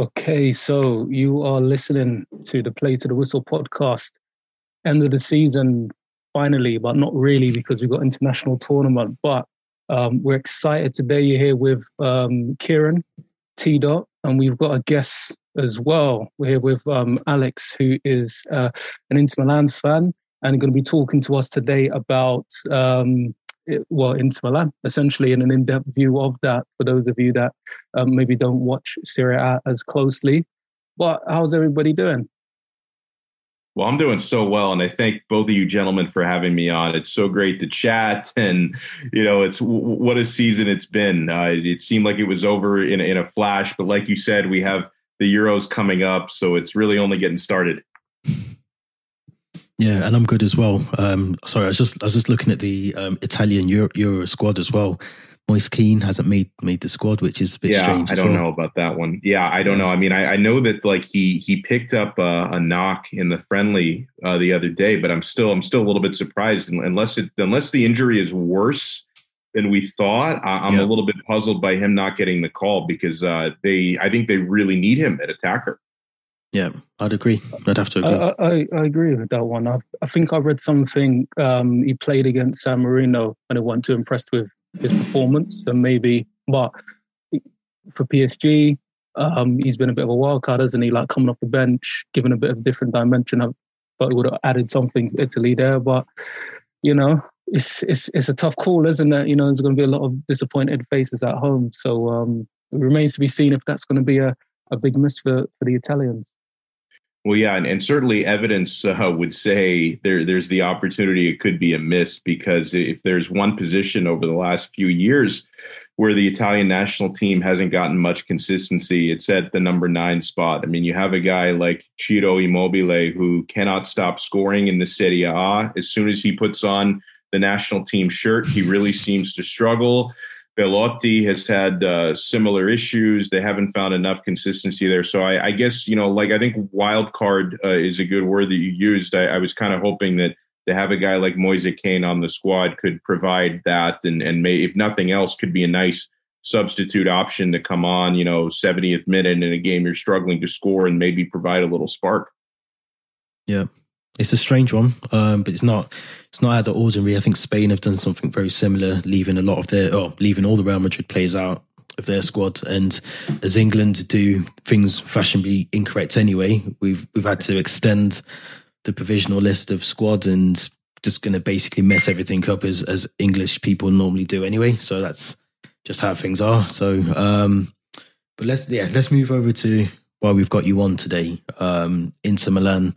Okay, so you are listening to the Play to the Whistle podcast. End of the season, finally, but not really because we've got international tournament. But um, we're excited today. You're here with um, Kieran, T Dot, and we've got a guest as well. We're here with um, Alex, who is uh, an Inter Milan fan, and going to be talking to us today about um, well, Milan, essentially, in an in-depth view of that for those of you that um, maybe don't watch Serie A as closely. But how's everybody doing? Well, I'm doing so well, and I thank both of you gentlemen for having me on. It's so great to chat, and you know, it's what a season it's been. Uh, it seemed like it was over in in a flash, but like you said, we have the Euros coming up, so it's really only getting started. Yeah, and I'm good as well. Um, sorry, I was just I was just looking at the um, Italian Euro, Euro, squad as well. Moise Kean hasn't made made the squad, which is a bit yeah, strange. I don't well. know about that one. Yeah, I don't yeah. know. I mean, I, I, know that like he he picked up a, a knock in the friendly uh, the other day, but I'm still I'm still a little bit surprised unless it unless the injury is worse than we thought. I, am yeah. a little bit puzzled by him not getting the call because uh, they I think they really need him at attacker. Yeah, I'd agree. I'd have to agree. I, I, I agree with that one. I, I think I read something. Um, he played against San Marino and I wasn't too impressed with his performance. And maybe, but for PSG, um, he's been a bit of a wild card, hasn't he? Like coming off the bench, giving a bit of different dimension. I thought he would have added something to Italy there, but you know, it's it's it's a tough call, isn't it? You know, there's going to be a lot of disappointed faces at home. So um, it remains to be seen if that's going to be a, a big miss for, for the Italians. Well, yeah, and, and certainly evidence uh, would say there there's the opportunity it could be a miss because if there's one position over the last few years where the Italian national team hasn't gotten much consistency, it's at the number nine spot. I mean, you have a guy like Ciro Immobile who cannot stop scoring in the Serie A. As soon as he puts on the national team shirt, he really seems to struggle. Belotti has had uh, similar issues. They haven't found enough consistency there. So I, I guess you know, like I think wild card uh, is a good word that you used. I, I was kind of hoping that to have a guy like Moise Kean on the squad could provide that, and and may if nothing else could be a nice substitute option to come on. You know, 70th minute in a game you're struggling to score and maybe provide a little spark. Yeah, it's a strange one, um, but it's not it's not out of the ordinary. I think Spain have done something very similar, leaving a lot of their or leaving all the Real Madrid players out of their squad. And as England do things fashionably incorrect anyway, we've we've had to extend the provisional list of squad and just going to basically mess everything up as as English people normally do anyway. So that's just how things are. So, um, but let's yeah let's move over to why we've got you on today. Um, Inter Milan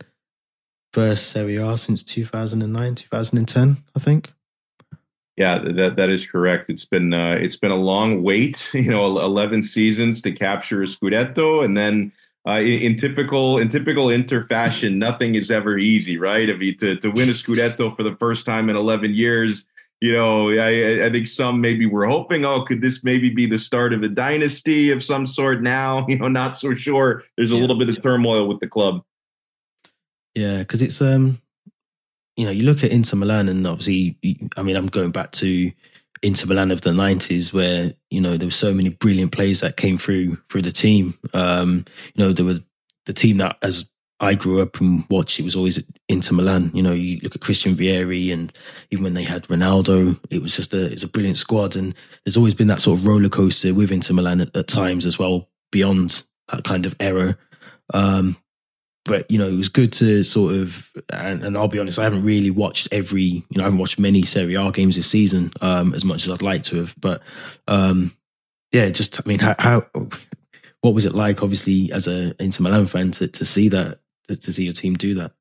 first Serie A since 2009, 2010, I think. Yeah, that that is correct. It's been uh, it's been a long wait, you know, 11 seasons to capture a scudetto and then uh, in, in, typical in typical Inter fashion, nothing is ever easy, right? I mean, to to win a scudetto for the first time in 11 years, you know, I, I think some maybe were hoping, oh, could this maybe be the start of a dynasty of some sort? Now, you know, not so sure. There's a yeah. little bit of turmoil with the club. Yeah, because it's um, you know, you look at Inter Milan, and obviously, I mean, I'm going back to Inter Milan of the '90s, where you know there were so many brilliant players that came through through the team. Um, you know, there were the team that as I grew up and watched, it was always Inter Milan. You know, you look at Christian Vieri, and even when they had Ronaldo, it was just a it's a brilliant squad. And there's always been that sort of roller coaster with Inter Milan at, at times as well, beyond that kind of era. Um, but you know, it was good to sort of, and, and, I'll be honest, I haven't really watched every, you know, I haven't watched many Serie A games this season um, as much as I'd like to have. But um, yeah, just, I mean, how, how, what was it like, obviously, as a Inter Milan fan, to, to see that, to, to see your team do that?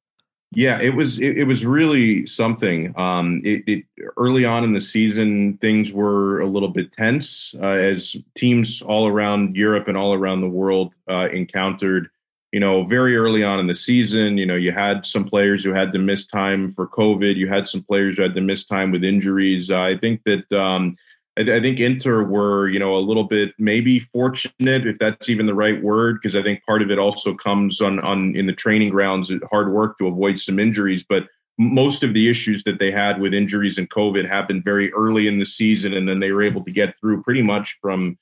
Yeah, it was it, it was really something. Um, it, it, early on in the season, things were a little bit tense uh, as teams all around Europe and all around the world uh, encountered you know, very early on in the season, you know, you had some players who had to miss time for COVID. You had some players who had to miss time with injuries. Uh, I think that um, I, I, think Inter were, you know, a little bit maybe fortunate, if that's even the right word, because I think part of it also comes on on in the training grounds, hard work to avoid some injuries. But most of the issues that they had with injuries and COVID happened very early in the season, and then they were able to get through pretty much from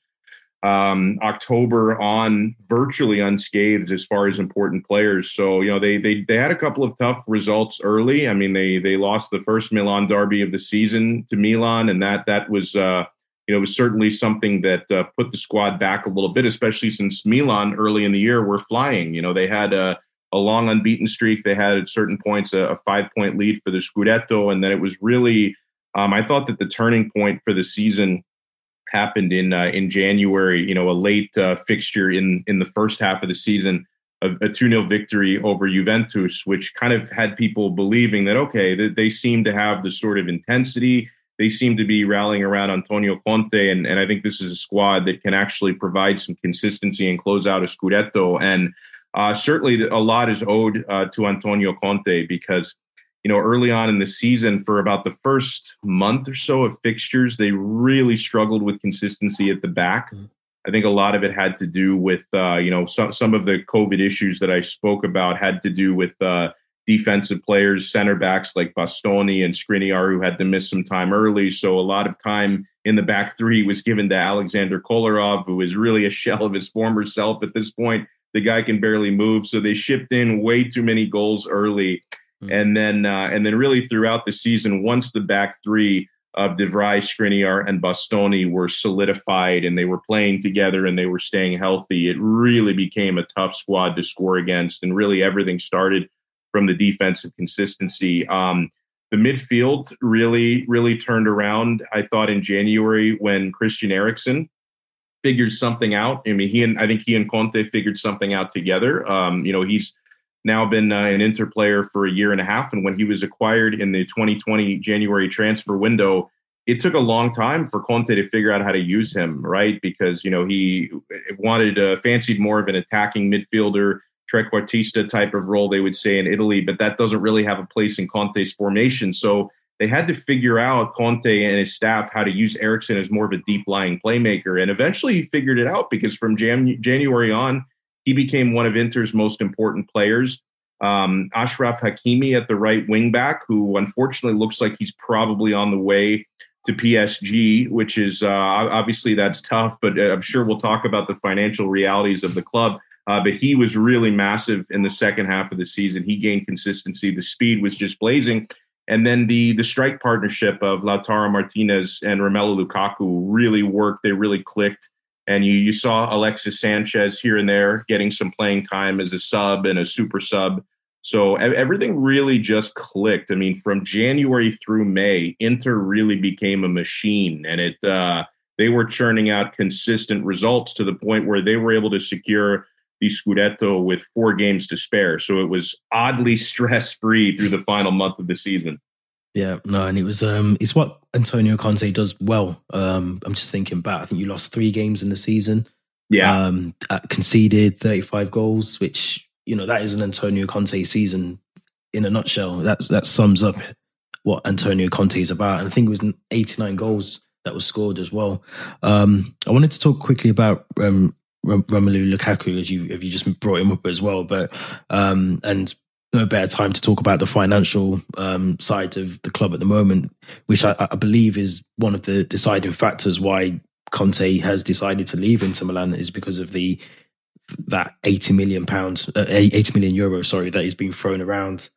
um, October on virtually unscathed as far as important players. So you know they they they had a couple of tough results early. I mean they they lost the first Milan derby of the season to Milan, and that that was uh, you know was certainly something that uh, put the squad back a little bit, especially since Milan early in the year were flying. You know they had a a long unbeaten streak. They had at certain points a, a five point lead for the Scudetto, and then it was really. Um, I thought that the turning point for the season happened in uh, in January. You know, a late uh, fixture in in the first half of the season, a, two 0 victory over Juventus, which kind of had people believing that okay, that they seem to have the sort of intensity. They seem to be rallying around Antonio Conte, and, and I think this is a squad that can actually provide some consistency and close out a Scudetto. And uh, certainly, a lot is owed uh, to Antonio Conte because you know, early on in the season for about the first month or so of fixtures, they really struggled with consistency at the back. Mm-hmm. I think a lot of it had to do with, uh, you know, some, some of the COVID issues that I spoke about had to do with uh, defensive players, center backs like Bastoni and Skriniar, who had to miss some time early. So a lot of time in the back three was given to Alexander Kolarov, who is really a shell of his former self at this point. The guy can barely move. So they shipped in way too many goals early. Mm-hmm. And then uh, and then really throughout the season, once the back three of De Vrij, Skriniar, and Bastoni were solidified and they were playing together and they were staying healthy, it really became a tough squad to score against. And really everything started from the defensive consistency. Um, the midfield really, really turned around, I thought, in January when Christian Eriksen figured something out. I mean, he and I think he and Conte figured something out together. Um, you know, he's now been uh, an Inter player for a year and a half. And when he was acquired in the 2020 January transfer window, it took a long time for Conte to figure out how to use him, right? Because, you know, he wanted, uh, fancied more of an attacking midfielder, trequartista type of role, they would say in Italy, but that doesn't really have a place in Conte's formation. So they had to figure out Conte and his staff how to use Eriksen as more of a deep lying playmaker. And eventually he figured it out because from Jan- January on, he became one of Inter's most important players. Um, Achraf Hakimi at the right wing back, who unfortunately looks like he's probably on the way to PSG, which is uh, obviously that's tough, but uh, I'm sure we'll talk about the financial realities of the club. Uh, but he was really massive in the second half of the season. He gained consistency. The speed was just blazing. And then the the strike partnership of Lautaro Martinez and Romelu Lukaku really worked. They really clicked and you you saw Alexis Sanchez here and there getting some playing time as a sub and a super sub. So everything really just clicked. I mean, from January through May, Inter really became a machine, and it uh, they were churning out consistent results to the point where they were able to secure the Scudetto with four games to spare. So it was oddly stress free through the final month of the season. Yeah, no, and it was um it's what Antonio Conte does well. Um I'm just thinking back, I think you lost three games in the season. Yeah. Um conceded 35 goals, which, you know, that is an Antonio Conte season in a nutshell. That's that sums up what Antonio Conte is about. And I think it was 89 goals that was scored as well. Um I wanted to talk quickly about um Romelu Lukaku as you have you just brought him up as well, but um and no better time to talk about the financial um, side of the club at the moment, which I, I, believe is one of the deciding factors why Conte has decided to leave Inter Milan is because of the that 80 million pounds, uh, 80 million euro, sorry, that is being thrown around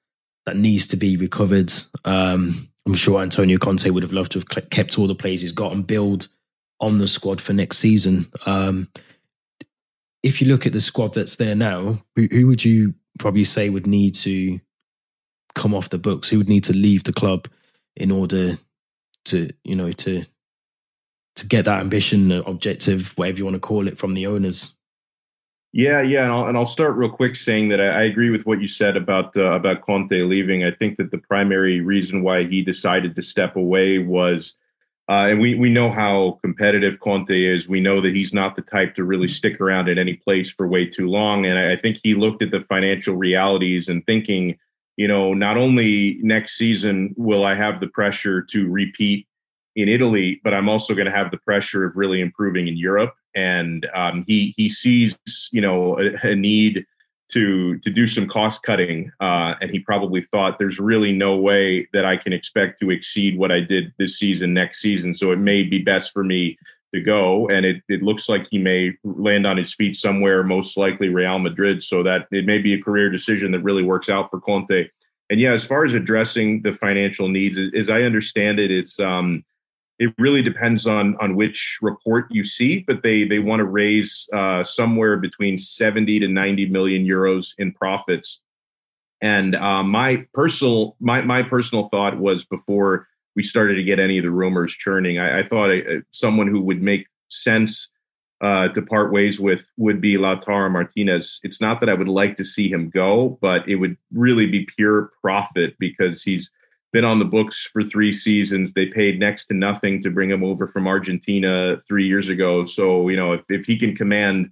that needs to be recovered. Um, I'm sure Antonio Conte would have loved to have kept all the players he's got and build on the squad for next season. Um, if you look at the squad that's there now, who, who would you probably say would need to come off the books? Who would need to leave the club in order to, you know, to to get that ambition, objective, whatever you want to call it, from the owners? Yeah, yeah, and I'll, and I'll start real quick saying that I, I agree with what you said about uh, about Conte leaving. I think that the primary reason why he decided to step away was uh, and we we know how competitive Conte is. We know that he's not the type to really stick around at any place for way too long. And I, I think he looked at the financial realities and thinking, you know, not only next season will I have the pressure to repeat in Italy, but I'm also going to have the pressure of really improving in Europe. And um, he he sees, you know, a, a need to to do some cost cutting, uh, and he probably thought there's really no way that I can expect to exceed what I did this season next season. So it may be best for me to go, and it, it looks like he may land on his feet somewhere, most likely Real Madrid. So that it may be a career decision that really works out for Conte. And yeah, as far as addressing the financial needs, as I understand it, it's um, it really depends on on which report you see, but they they want to raise uh, somewhere between seventy to ninety million euros in profits. And uh, my personal my my personal thought was before we started to get any of the rumors churning. I, I thought a, someone who would make sense uh, to part ways with would be Lautaro Martinez. It's not that I would like to see him go, but it would really be pure profit because he's been on the books for three seasons. They paid next to nothing to bring him over from Argentina three years ago. So, you know, if, if he can command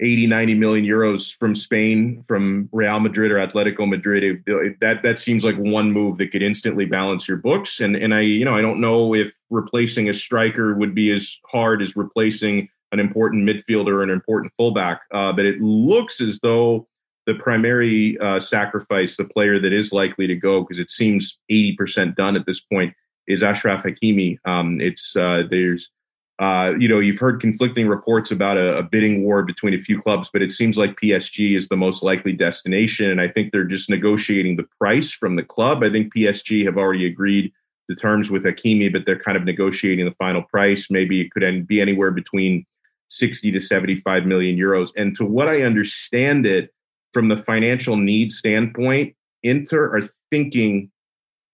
80, 90 million euros from Spain, from Real Madrid or Atletico Madrid. It, that that seems like one move that could instantly balance your books. And and I, you know, I don't know if replacing a striker would be as hard as replacing an important midfielder or an important fullback. Uh, but it looks as though the primary uh, sacrifice, the player that is likely to go, because it seems 80% done at this point, is Achraf Hakimi. Um, it's uh, there's uh, you know, you've heard conflicting reports about a, a, bidding war between a few clubs, but it seems like PSG is the most likely destination. And I think they're just negotiating the price from the club. I think PSG have already agreed the terms with Hakimi, but they're kind of negotiating the final price. Maybe it could end, be anywhere between 60 to 75 million euros. And to what I understand it, from the financial need standpoint, Inter are thinking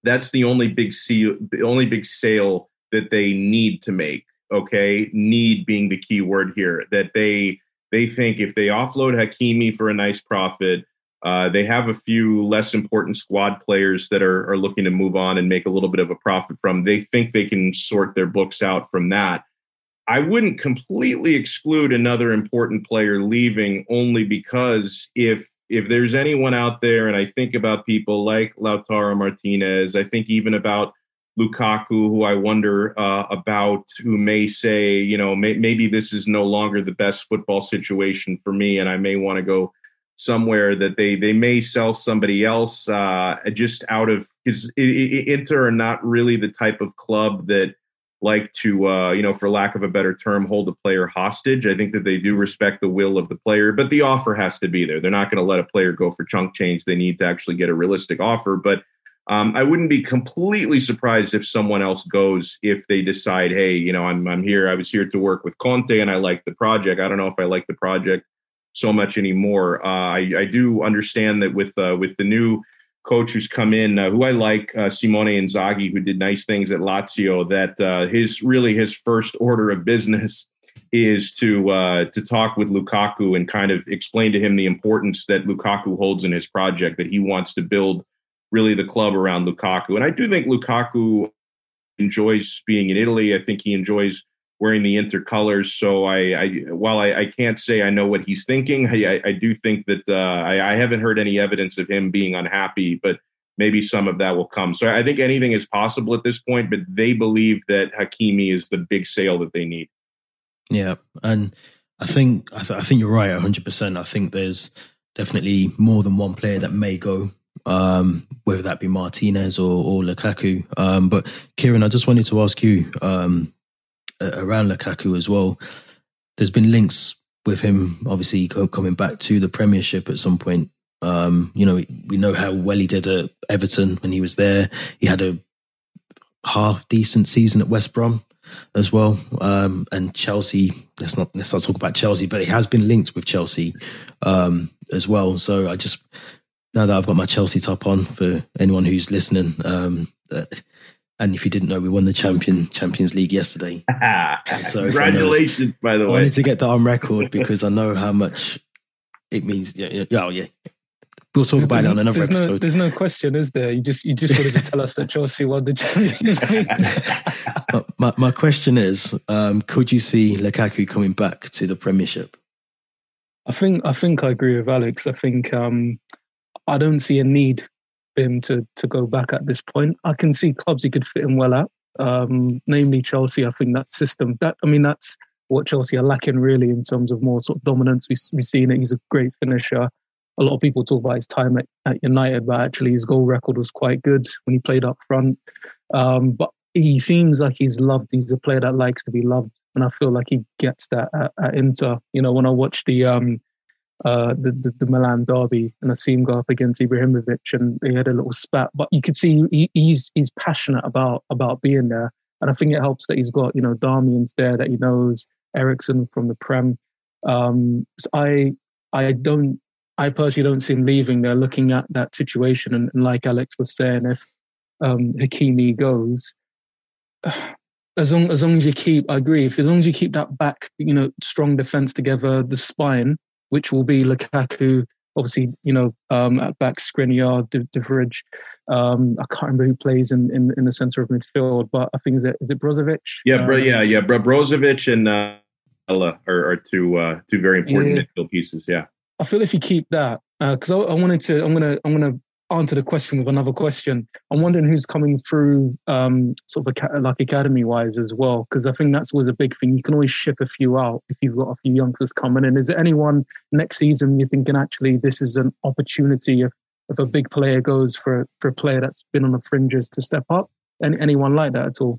that's the only big only big sale that they need to make okay? Need being the key word here that they they think if they offload Hakimi for a nice profit uh, they have a few less important squad players that are, are looking to move on and make a little bit of a profit from they think they can sort their books out from that i wouldn't completely exclude another important player leaving only because if if there's anyone out there and i think about people like lautaro martinez i think even about Lukaku, who I wonder uh, about, who may say, you know, may, maybe this is no longer the best football situation for me, and I may want to go somewhere that they they may sell somebody else uh, just out of because Inter are not really the type of club that like to uh, you know for lack of a better term hold a player hostage. I think that they do respect the will of the player, but the offer has to be there. They're not going to let a player go for chunk change. They need to actually get a realistic offer, but um, I wouldn't be completely surprised if someone else goes if they decide, hey, you know, I'm I'm here. I was here to work with Conte, and I like the project. I don't know if I like the project so much anymore. Uh, I, I do understand that with uh, with the new coach who's come in, uh, who I like, uh, Simone Inzaghi, who did nice things at Lazio. That uh, his really his first order of business is to uh, to talk with Lukaku and kind of explain to him the importance that Lukaku holds in his project. That he wants to build really the club around Lukaku. And I do think Lukaku enjoys being in Italy. I think he enjoys wearing the Inter colors. So I, I while I, I, can't say I know what he's thinking, I, I do think that uh, I, I, haven't heard any evidence of him being unhappy, but maybe some of that will come. So I think anything is possible at this point, but they believe that Hakimi is the big sale that they need. Yeah, and I think I, th- I think you're right, 100. percent I think there's definitely more than one player that may go um, whether that be Martinez or, or Lukaku. Um, but Kieran, I just wanted to ask you um, around Lukaku as well. There's been links with him, obviously coming back to the Premiership at some point. Um, you know, we know how well he did at Everton when he was there. He had a half decent season at West Brom as well. Um, and Chelsea, let's not let's not talk about Chelsea, but he has been linked with Chelsea um, as well. So I just now that I've got my Chelsea top on for anyone who's listening. Um, uh, and if you didn't know, we won the champion Champions League yesterday. so Congratulations, by the way. I wanted to get that on record because I know how much it means. Yeah, yeah, oh, yeah. We'll talk about it on another there's episode. No, there's no question, is there? You just you just wanted to tell us that Chelsea won the Champions League. my, my question is, um, could you see Lukaku coming back to the Premiership? I think I think I agree with Alex. I think um, I don't see a need for him to to go back at this point. I can see clubs he could fit in well at, um, namely Chelsea. I think that system. That I mean, that's what Chelsea are lacking really in terms of more sort of dominance. We, we've seen it. He's a great finisher. A lot of people talk about his time at, at United, but actually his goal record was quite good when he played up front. Um, but he seems like he's loved. He's a player that likes to be loved and I feel like he gets that at, at Inter. You know, when I watch the um uh the, the, the Milan derby and I see him go up against Ibrahimovic and he had a little spat, but you could see he, he's he's passionate about about being there, and I think it helps that he's got you know Darmian's there that he knows Eriksen from the Prem. Um, so I I don't I personally don't see him leaving there. Looking at that situation, and, and like Alex was saying, if um, Hakimi goes, as long as long as you keep, I agree. If as long as you keep that back, you know, strong defense together, the spine, which will be Lukaku, obviously, you know, um, at back Skriniar, Divock. Um, I can't remember who plays in, in, in the center of midfield, but I think is it is it Brozovic? Yeah, bro, um, yeah, yeah. Bro, Brozovic and uh, Ella are, are two uh, two very important yeah. midfield pieces. Yeah, I feel if you keep that, because uh, I, I, wanted to, I'm gonna I'm gonna answer the question with another question. I'm wondering who's coming through, um, sort of like academy wise as well, because I think that's always a big thing. You can always ship a few out if you've got a few youngsters coming in. Is there anyone next season you're thinking actually this is an opportunity if, if a big player goes for for a player that's been on the fringes to step up? Any, anyone like that at all?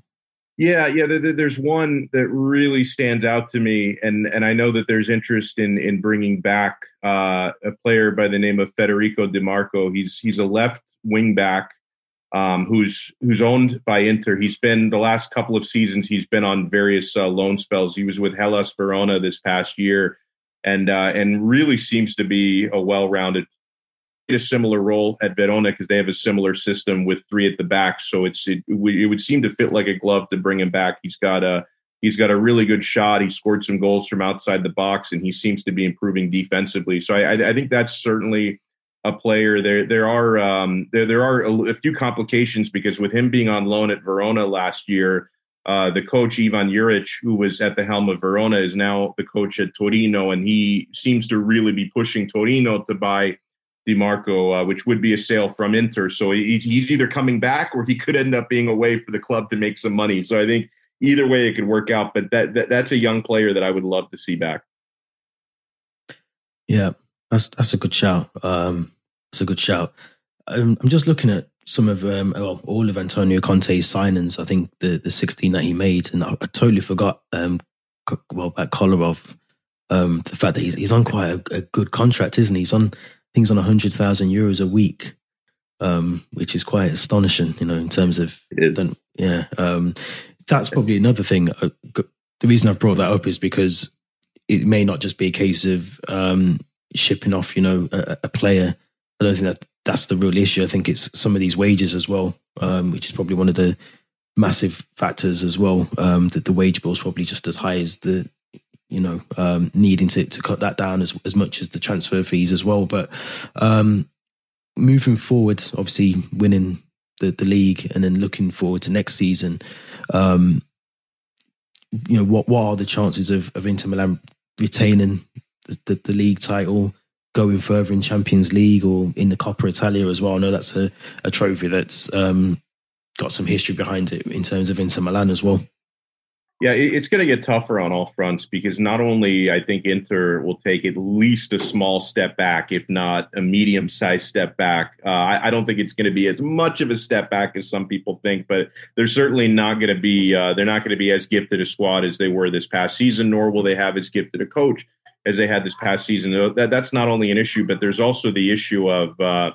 Yeah, yeah. There's one that really stands out to me, and and I know that there's interest in in bringing back uh, a player by the name of Federico Dimarco. He's he's a left wing back um, who's who's owned by Inter. He's been the last couple of seasons. He's been on various uh, loan spells. He was with Hellas Verona this past year, and uh, and really seems to be a well-rounded a similar role at Verona because they have a similar system with three at the back. So it's it, it, would seem to fit like a glove to bring him back. He's got a he's got a really good shot. He scored some goals from outside the box, and he seems to be improving defensively. So I, I think that's certainly a player. There there are um, there there are a, few complications because with him being on loan at Verona last year. Uh, the coach Ivan Juric, who was at the helm of Verona, is now the coach at Torino, and he seems to really be pushing Torino to buy Dimarco, uh, which would be a sale from Inter. So he, he's either coming back or he could end up being away for the club to make some money. So I think either way it could work out. But that, that that's a young player that I would love to see back. Yeah, that's that's a good shout. Um, that's a good shout. Um, I'm just looking at some of um, well, all of Antonio Conte's signings. I think the the 16 that he made, and I, I totally forgot. Um, well, about Kolarov, um, the fact that he's he's on quite a, a good contract, isn't he? He's on things on 100,000 euros a week, um, which is quite astonishing, you know, in terms of, yeah. Um, that's probably another thing. Uh, the reason I've brought that up is because it may not just be a case of um, shipping off, you know, a, a, player. I don't think that that's the real issue. I think it's some of these wages as well, um, which is probably one of the massive factors as well. Um, that the wage bill is probably just as high as the you know, um, needing to, to cut that down as, as much as the transfer fees as well. But um, moving forward, obviously winning the, the league and then looking forward to next season, um, you know, what, what are the chances of, of Inter Milan retaining the, the, the league title, going further in Champions League or in the Coppa Italia as well? I know that's a, a trophy that's um, got some history behind it in terms of Inter Milan as well. Yeah, it's going to get tougher on all fronts because not only I think Inter will take at least a small step back, if not a medium sized step back. Uh, I, I, don't think it's going to be as much of a step back as some people think, but they're certainly not going to be. Uh, they're not going to be as gifted a squad as they were this past season, nor will they have as gifted a coach as they had this past season. That, that's not only an issue, but there's also the issue of uh,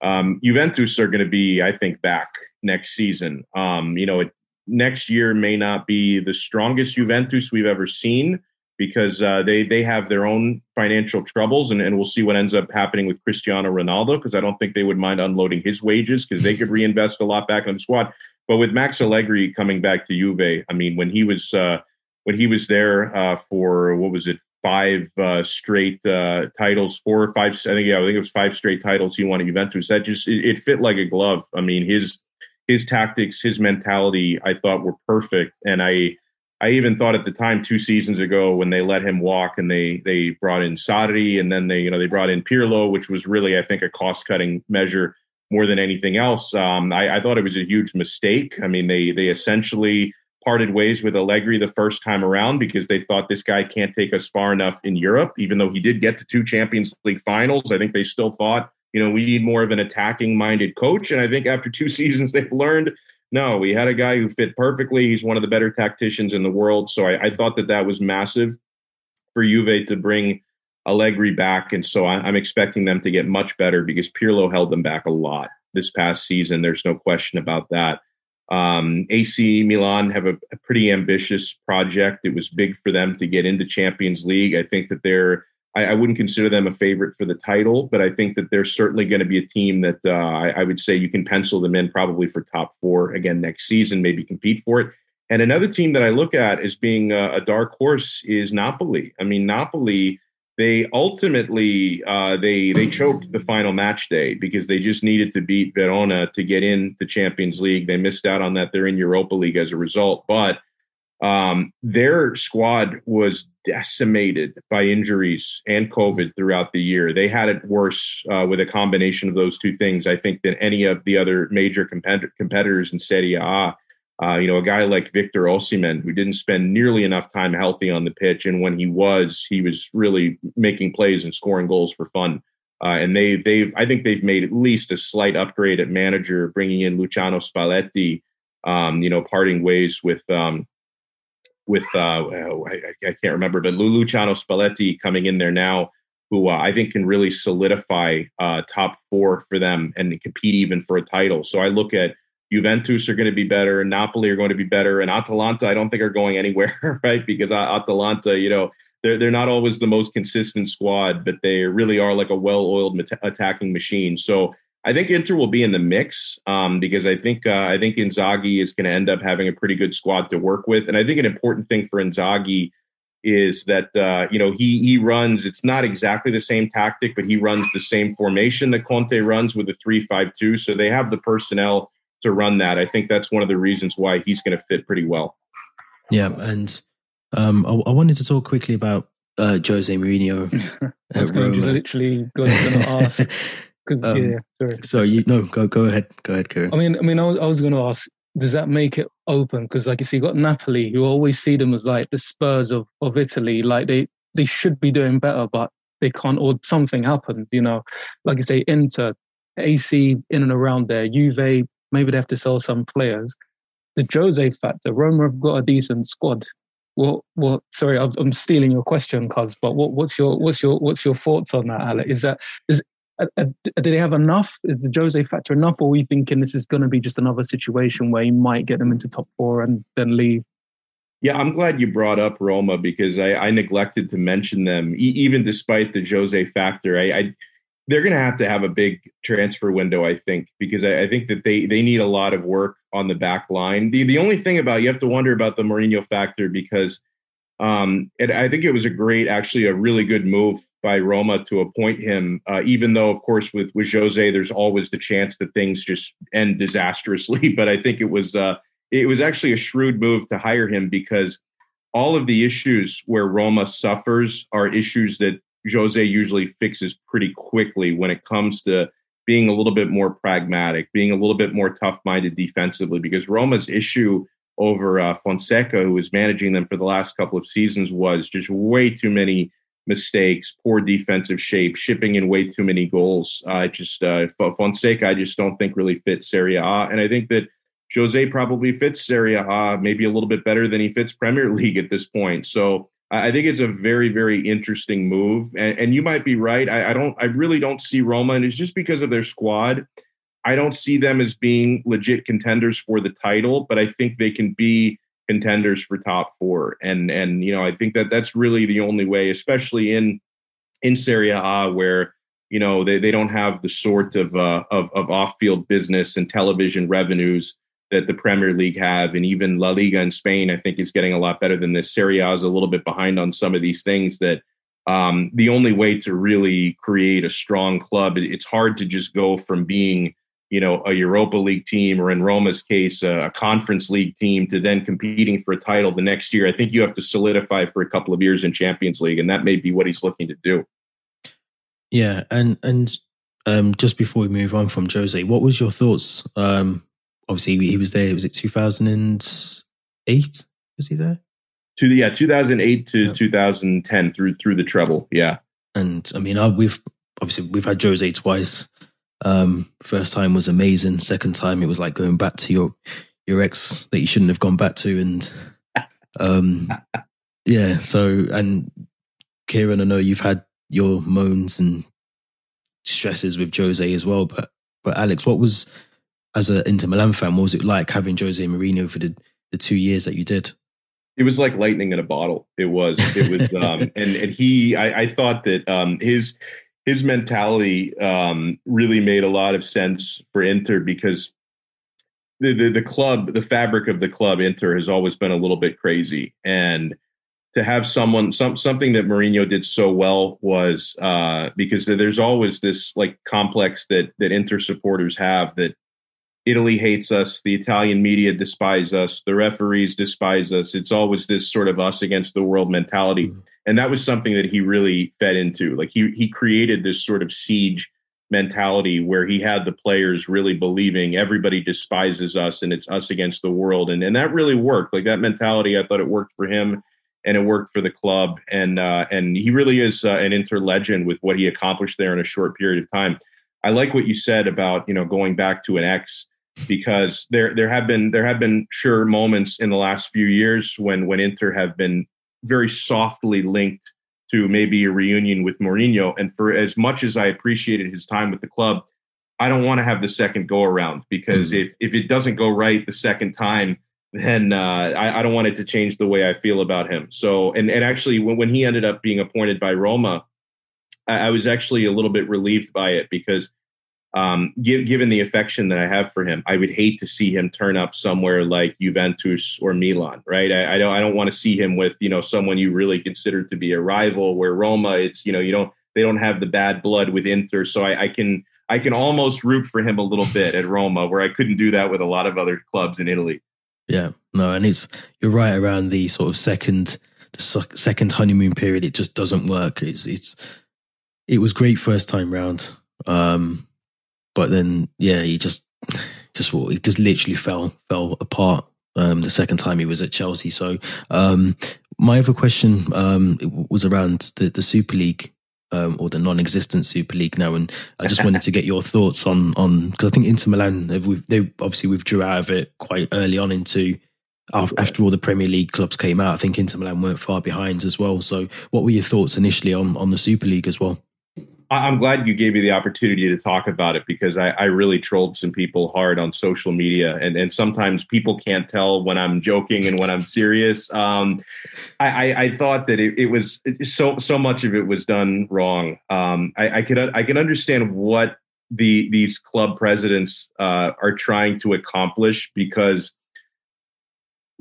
um, Juventus are going to be, I think, back next season. Um, you know, it, next year may not be the strongest Juventus we've ever seen because uh, they they have their own financial troubles, and, and we'll see what ends up happening with Cristiano Ronaldo because I don't think they would mind unloading his wages because they could reinvest a lot back in the squad. But with Max Allegri coming back to Juve, I mean, when he was uh, when he was there uh, for what was it five uh, straight uh, titles, four or five. I think yeah, I think it was five straight titles he won at Juventus. That just it, it fit like a glove. I mean, his his tactics, his mentality, I thought were perfect. And I, I even thought at the time two seasons ago when they let him walk and they they brought in Sarri and then they you know they brought in Pirlo, which was really I think a cost cutting measure more than anything else. Um, I, I thought it was a huge mistake. I mean they they essentially parted ways with Allegri the first time around because they thought this guy can't take us far enough in Europe, even though he did get to two Champions League finals. I think they still thought you know, we need more of an attacking minded coach. And I think after two seasons, they've learned No, we had a guy who fit perfectly. He's one of the better tacticians in the world. So I, I thought that that was massive for Juve to bring Allegri back. And so I, am expecting them to get much better because Pirlo held them back a lot this past season. There's no question about that. Um, AC Milan have a, a, pretty ambitious project. It was big for them to get into Champions League. I think that they're, I, I wouldn't consider them a favorite for the title, but I think that they're certainly going to be a team that uh, I, I would say you can pencil them in probably for top four again next season, maybe compete for it. And another team that I look at as being a, a dark horse is Napoli. I mean, Napoli they ultimately uh, they they choked the final match day because they just needed to beat Verona to get in the Champions League. They missed out on that. They're in Europa League as a result, but um, their squad was decimated by injuries and COVID throughout the year. They had it worse uh, with a combination of those two things, I think, than any of the other major compet- competitors in Serie A. Uh, you know, a guy like Victor Osimhen, who didn't spend nearly enough time healthy on the pitch, and when he was, he was really making plays and scoring goals for fun. Uh, and they, they've, I think they've made at least a slight upgrade at manager, bringing in Luciano Spalletti. Um, you know, parting ways with um, with uh, I, I, can't remember, but Luciano Spalletti coming in there now, who uh, I think can really solidify uh, top four for them and compete even for a title. So I look at Juventus are going to be better, Napoli are going to be better, and Atalanta I don't think are going anywhere, right? Because Atalanta, you know, they're they're not always the most consistent squad, but they really are like a well-oiled attacking machine. So I think Inter will be in the mix um, because I think uh, I think Inzaghi is going to end up having a pretty good squad to work with, and I think an important thing for Inzaghi is that uh, you know he he runs. It's not exactly the same tactic, but he runs the same formation that Conte runs with a three-five-two. So they have the personnel to run that. I think that's one of the reasons why he's going to fit pretty well. Yeah, and um, I, I, wanted to talk quickly about uh, Jose Mourinho. I was going to literally going to ask because um, yeah, sorry. So you no, go go ahead, go ahead, Kieran. I mean, I mean, I was, I was going to ask, does that make it open? Because like you see, you got Napoli, you always see them as like the Spurs of of Italy. Like they they should be doing better, but they can't, or something happened. You know, like you say, Inter, AC in and around there, Juve Maybe they have to sell some players. The Jose factor, Roma have got a decent squad. What? What? Sorry, I'm, stealing your question, cuz. But what, what's your what's your what's your thoughts on that, Alec? Is that is Uh, uh, do they have enough? Is the Jose factor enough, or are we thinking this is going to be just another situation where he might get them into top four and then leave? Yeah, I'm glad you brought up Roma because I, I neglected to mention them, e- even despite the Jose factor. I, I they're going to have to have a big transfer window, I think, because I, I, think that they they need a lot of work on the back line. The the only thing about you have to wonder about the Mourinho factor because um, and I think it was a great, actually, a really good move by Roma to appoint him. Uh, even though, of course, with with Jose, there's always the chance that things just end disastrously. But I think it was uh, it was actually a shrewd move to hire him because all of the issues where Roma suffers are issues that Jose usually fixes pretty quickly when it comes to being a little bit more pragmatic, being a little bit more tough minded defensively, because Roma's issue over uh, Fonseca, who was managing them for the last couple of seasons, was just way too many mistakes, poor defensive shape, shipping in way too many goals. Uh, just uh, Fonseca, I just don't think really fits Serie A, and I think that Jose probably fits Serie A maybe a little bit better than he fits Premier League at this point. So I think it's a very, very interesting move. And, and you might be right. I, I, don't, I really don't see Roma, and it's just because of their squad. I don't see them as being legit contenders for the title, but I think they can be contenders for top four. And and you know, I think that that's really the only way, especially in in Serie A, where you know they, they don't have the sort of uh, of, of off field business and television revenues that the Premier League have, and even La Liga in Spain, I think is getting a lot better than this. Serie A is a little bit behind on some of these things. That um, the only way to really create a strong club, it's hard to just go from being, you know, a Europa League team, or in Roma's case, a, a Conference League team, to then competing for a title the next year. I think you have to solidify for a couple of years in Champions League, and that may be what he's looking to do. Yeah, and and um, just before we move on from Jose, what was your thoughts um, obviously he was there. Was it 2008? Was he there? To the, yeah, 2008 to yeah. 2010 through through the treble. Yeah. And I mean, I, we've obviously we've had Jose twice. Um, first time was amazing. Second time, it was like going back to your your ex that you shouldn't have gone back to, and um, yeah. So and Kieran, I know you've had your moans and stresses with Jose as well, but but Alex, what was as an Inter Milan fan, what was it like having Jose Mourinho for the the two years that you did? It was like lightning in a bottle. It was. It was. um, and and he, I, I thought that um, his his mentality um, really made a lot of sense for Inter because the, the, the club, the fabric of the club, Inter has always been a little bit crazy, and to have someone some something that Mourinho did so well was uh, because there's always this like complex that that Inter supporters have that Italy hates us, the Italian media despise us, the referees despise us. It's always this sort of us against the world mentality. Mm-hmm. And that was something that he really fed into. Like he he created this sort of siege mentality where he had the players really believing everybody despises us and it's us against the world. And and that really worked. Like that mentality, I thought it worked for him and it worked for the club. And uh, and he really is uh, an inter legend with what he accomplished there in a short period of time. I like what you said about you know going back to an ex because there there have been there have been sure moments in the last few years when when Inter have been very softly linked to maybe a reunion with Mourinho. And for as much as I appreciated his time with the club, I don't want to have the second go around because mm-hmm. if if it doesn't go right the second time, then uh, I, I, don't want it to change the way I feel about him. So and and actually when when he ended up being appointed by Roma, I, I was actually a little bit relieved by it because um, give, given the affection that I have for him, I would hate to see him turn up somewhere like Juventus or Milan, right? I, I don't, I don't want to see him with you know someone you really consider to be a rival. Where Roma, it's you know you don't they don't have the bad blood with Inter, so I, I can I can almost root for him a little bit at Roma, where I couldn't do that with a lot of other clubs in Italy. Yeah, no, and it's you're right around the sort of second the second honeymoon period. It just doesn't work. It's it's it was great first time round. Um, but then, yeah, he just just he just literally fell fell apart um, the second time he was at Chelsea. So um, my other question um, was around the, the Super League um, or the non-existent Super League now, and I just wanted to get your thoughts on on because I think Inter Milan they they obviously withdrew out of it quite early on into after all the Premier League clubs came out. I think Inter Milan weren't far behind as well. So what were your thoughts initially on on the Super League as well? I'm glad you gave me the opportunity to talk about it because I, I, really trolled some people hard on social media, and and sometimes people can't tell when I'm joking and when I'm serious. Um, I, I, I, thought that it, it, was so so much of it was done wrong. Um, I, I could I can understand what the these club presidents uh, are trying to accomplish because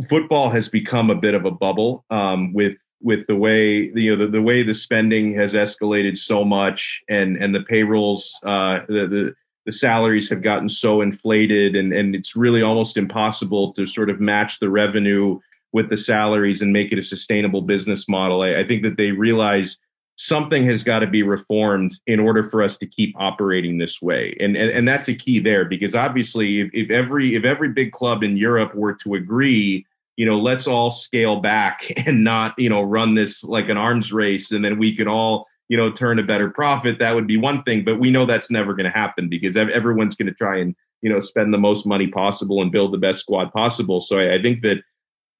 football has become a bit of a bubble um, with with the way you know the, the way the spending has escalated so much and and the payrolls uh the, the the salaries have gotten so inflated and and it's really almost impossible to sort of match the revenue with the salaries and make it a sustainable business model. I, I think that they realize something has got to be reformed in order for us to keep operating this way. And and, and that's a key there because obviously if, if every if every big club in europe were to agree you know, let's all scale back and not, you know, run this like an arms race and then we could all, you know, turn a better profit. That would be one thing, but we know that's never going to happen because everyone's going to try and, you know, spend the most money possible and build the best squad possible. So I, I think that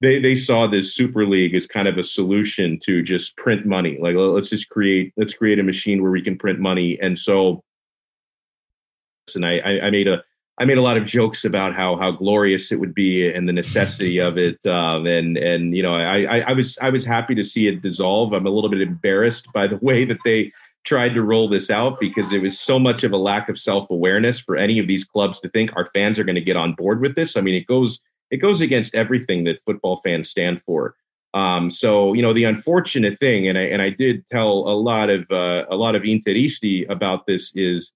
they they saw this super league as kind of a solution to just print money. Like let's just create let's create a machine where we can print money. And so, and I I made a I made a lot of jokes about how how glorious it would be and the necessity of it, um, and and you know I, I, I was I was happy to see it dissolve. I'm a little bit embarrassed by the way that they tried to roll this out because it was so much of a lack of self awareness for any of these clubs to think our fans are going to get on board with this. I mean, it goes it goes against everything that football fans stand for. Um, so you know the unfortunate thing, and I and I did tell a lot of uh, a lot of Interisti about this is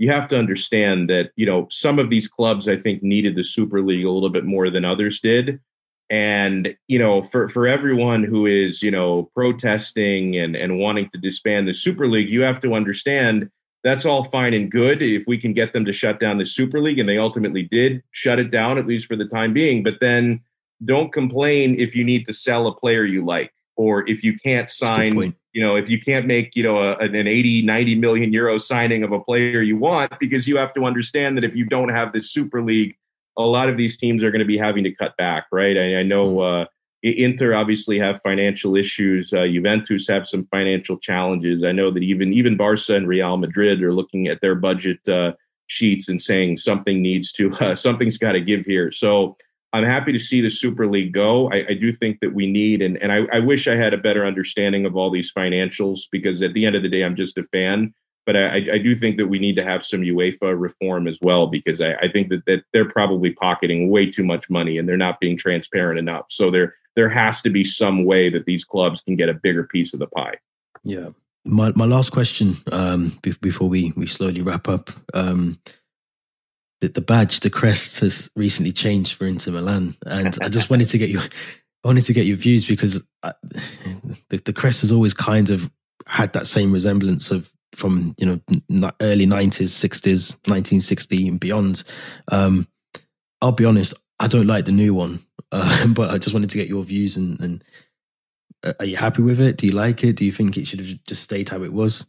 you have to understand that you know some of these clubs I think needed the Super League a little bit more than others did. And you know, for for everyone who is you know protesting and and wanting to disband the Super League, you have to understand that's all fine and good if we can get them to shut down the Super League, and they ultimately did shut it down at least for the time being. But then don't complain if you need to sell a player you like or if you can't sign you know, if you can't make, you know, a, an 80, 90 million euro signing of a player you want, because you have to understand that if you don't have this Super League, a lot of these teams are going to be having to cut back, right? I, I know mm. uh, Inter obviously have financial issues. Uh, Juventus have some financial challenges. I know that even even Barca and Real Madrid are looking at their budget uh, sheets and saying something needs to uh, something's got to give here. So I'm happy to see the Super League go. I, I do think that we need, and, and I, I, wish I had a better understanding of all these financials because at the end of the day, I'm just a fan. But I, I do think that we need to have some UEFA reform as well because I, think that, that they're probably pocketing way too much money and they're not being transparent enough. So there there has to be some way that these clubs can get a bigger piece of the pie. Yeah. My my last question um, before we we slowly wrap up. Um, the, the badge, the crest has recently changed for Inter Milan, and I just wanted to get your I wanted to get your views because I, the, the crest has always kind of had that same resemblance of from you know early 90s 60s 1960 and beyond. Um i'll be honest i don't like the new one uh, but i just wanted to get your views and, and uh, are you happy with it? Do you like it? Do you think it should have just stayed how it was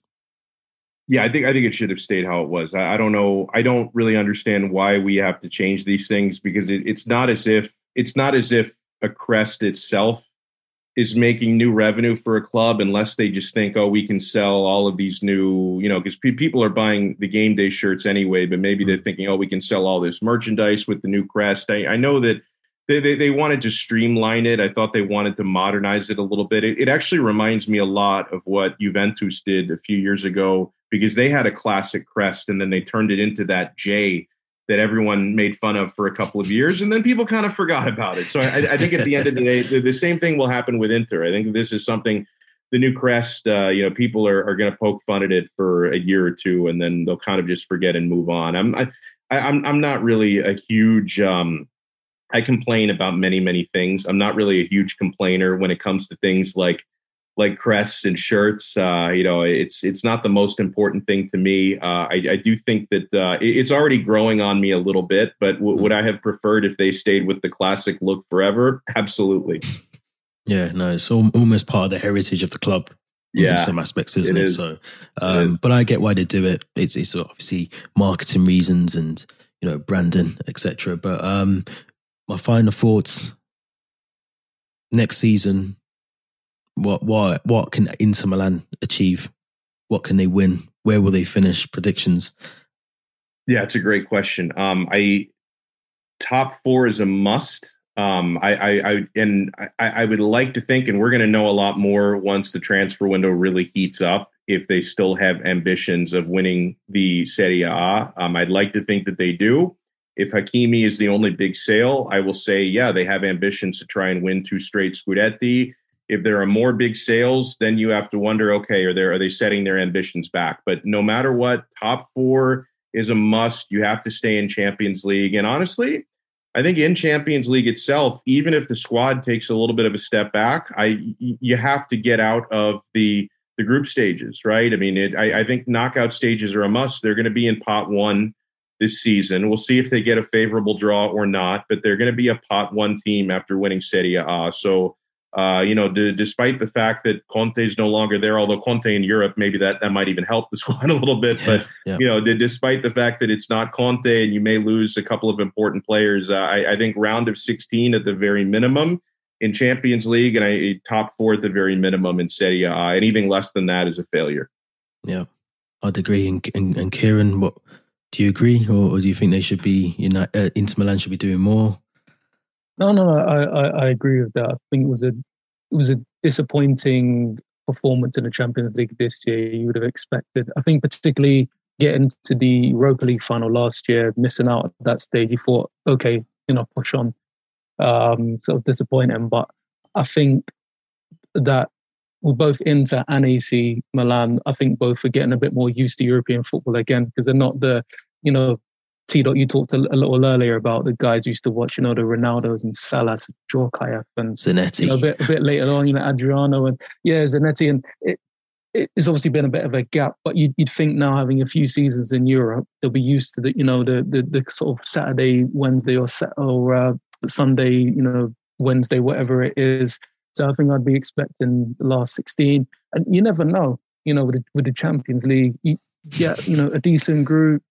yeah, I think I think it should have stayed how it was. I, I don't know. I don't really understand why we have to change these things because it, it's not as if it's not as if a crest itself is making new revenue for a club unless they just think, oh, we can sell all of these new, you know, because pe- people are buying the game day shirts anyway, but maybe they're mm. thinking, oh, we can sell all this merchandise with the new crest. I, I know that they, they, they, wanted to streamline it. I thought they wanted to modernize it a little bit. It, it actually reminds me a lot of what Juventus did a few years ago because they had a classic crest and then they turned it into that J that everyone made fun of for a couple of years, and then people kind of forgot about it. So I, I think at the end of the day, the, the, same thing will happen with Inter. I think this is something the new crest. Uh, you know, people are, are going to poke fun at it for a year or two, and then they'll kind of just forget and move on. I'm I, I'm I'm not really a huge. Um, I complain about many many things. I'm not really a huge complainer when it comes to things like like crests and shirts. Uh, you know, it's it's not the most important thing to me. Uh, I, I, do think that uh, it's already growing on me a little bit, but w- would I have preferred if they stayed with the classic look forever? Absolutely. Yeah, no, it's almost part of the heritage of the club. Yeah, in some aspects, isn't it? it? Is. So, um, but I get why they do it. It's it's obviously marketing reasons and you know branding, etc. But um, my final thoughts next season what what what can Inter Milan achieve? What can they win? Where will they finish? Predictions. Yeah, it's a great question. Um, I top four is a must. Um, I, I, I and I, I would like to think, and we're going to know a lot more once the transfer window really heats up. If they still have ambitions of winning the Serie A, um, I'd like to think that they do. If Hakimi is the only big sale, I will say, yeah, they have ambitions to try and win two straight Scudetti if there are more big sales, then you have to wonder, okay, are they are they setting their ambitions back? But no matter what, top four is a must. You have to stay in Champions League. And honestly, I think in Champions League itself, even if the squad takes a little bit of a step back, I you have to get out of the the group stages, right? I mean, it, I, I think knockout stages are a must. They're going to be in pot one this season. We'll see if they get a favorable draw or not, but they're going to be a pot one team after winning Serie A. So uh, you know, d- despite the fact that Conte is no longer there, although Conte in Europe, maybe that, that might even help the squad a little bit. But, yeah. you know, d- despite the fact that it's not Conte and you may lose a couple of important players, uh, I, I, think round of 16 at the very minimum in Champions League and I top four at the very minimum in Serie A. Anything less than that is a failure. Yeah, I'd agree. And, and, and Kieran, what do you agree? Or, or, do you think they should be, you know, uh, Inter Milan should be doing more? No, no, I, I, I agree with that. I think it was a it was a disappointing performance in the Champions League this year. You would have expected. I think particularly getting to the Europa League final last year, missing out at that stage, you thought, okay, you know, push on. Um, sort of disappointing, but I think that with both Inter and AC Milan, I think both are getting a bit more used to European football again because they're not the, you know, T dot, you talked a, a, little earlier about the guys used to watch, you know, the Ronaldos and Salas, Djorkaeff and Zanetti. You know, a, bit, a bit later on, you know, Adriano and yeah, Zanetti. And it, it's obviously been a bit of a gap, but you'd, you'd think now having a few seasons in Europe, they'll be used to the, you know, the the, the sort of Saturday, Wednesday, or or uh, Sunday, you know, Wednesday, whatever it is. So I think I'd be expecting the last sixteen, and you never know, you know, with the, with the Champions League, you get you know a decent group,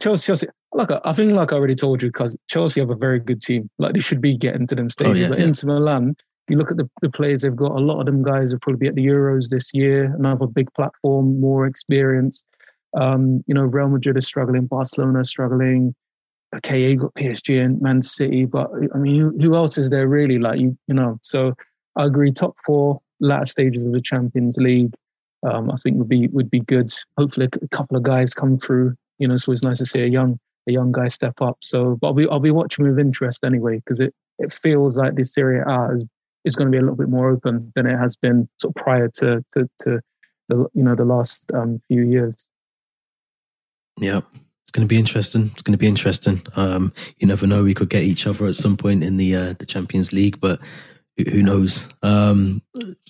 Chelsea, Chelsea, like I think, like I already told you, because Chelsea have a very good team. Like they should be getting to them stages. Oh, yeah, but yeah. Inter Milan, you look at the, the players they've got. A lot of them guys will probably be at the Euros this year. Another big platform, more experience. Um, you know, Real Madrid is struggling, Barcelona is struggling. Okay, you got PSG and Man City, but I mean, who, who else is there really? Like you, you know. So I agree. Top four, latter stages of the Champions League, um, I think would be would be good. Hopefully, a couple of guys come through. You know, it's always nice to see a young a young guy step up. So, but I'll be I'll be watching with interest anyway because it it feels like this Serie A is is going to be a little bit more open than it has been sort of prior to to, to the you know the last um, few years. Yeah, it's going to be interesting. It's going to be interesting. Um, you never know; we could get each other at some point in the uh, the Champions League, but who, knows? Um,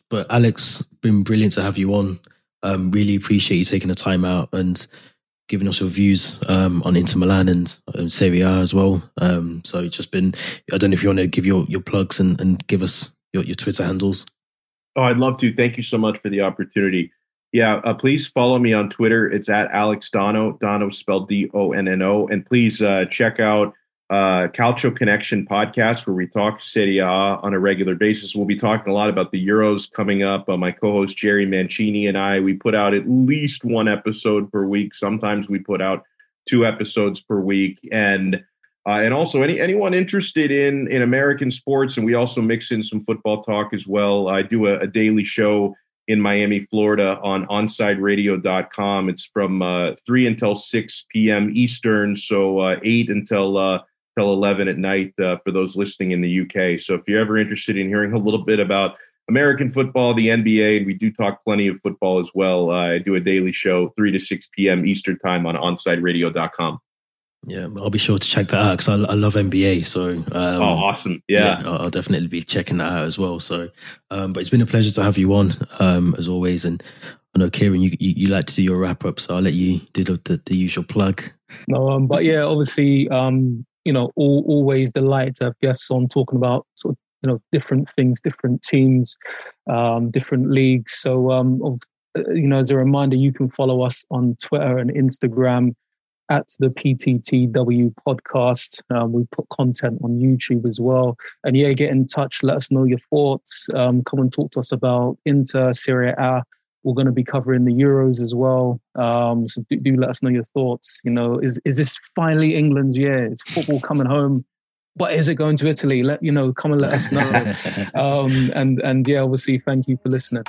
but Alex, been brilliant to have you on. Um, really appreciate you taking the time out and giving us your views um, on Inter Milan and, and Serie A as well. Um, so it's just been. I don't know if you want to give your your plugs and, and give us your, your Twitter handles. Oh, I'd love to. Thank you so much for the opportunity. Yeah, uh, please follow me on Twitter. It's at Alex Dono, Donno spelled D O N N O. And please uh, check out uh, Calcio Connection podcast where we talk Serie A on a regular basis. We'll be talking a lot about the Euros coming up. Uh, my co-host Jerry Mancini and I we put out at least one episode per week. Sometimes we put out two episodes per week, and uh, and also any anyone interested in in American sports, and we also mix in some football talk as well. I do a, a daily show in Miami, Florida on onsideradio.com. It's from uh, 3 until 6 p.m. Eastern, so uh, 8 until uh, till 11 at night uh, for those listening in the UK. So if you're ever interested in hearing a little bit about American football, the NBA, and we do talk plenty of football as well, uh, I do a daily show 3 to 6 p.m. Eastern time on onsideradio.com. Yeah, I'll be sure to check that out because I, I, love NBA. So, um, oh, awesome! Yeah. yeah. I'll definitely be checking that out as well. So, um, but it's been a pleasure to have you on um, as always. And I know Kieran, you, you, you like to do your wrap up, so I'll let you do the, the, the usual plug. No, um, but yeah, obviously, um, you know, all, always delight to have guests on talking about sort of you know different things, different teams, um, different leagues. So, um, uh, you know, as a reminder, you can follow us on Twitter and Instagram at the PTTW podcast. Um, we put content on YouTube as well. And yeah, get in touch. Let us know your thoughts. Um, come and talk to us about Inter, Serie A. We're going to be covering the Euros as well. Um, so do, do, let us know your thoughts. You know, is is this finally England's year? Is football coming home? But is it going to Italy? Let you know. Come and let us know. um, and and yeah, obviously, thank you for listening.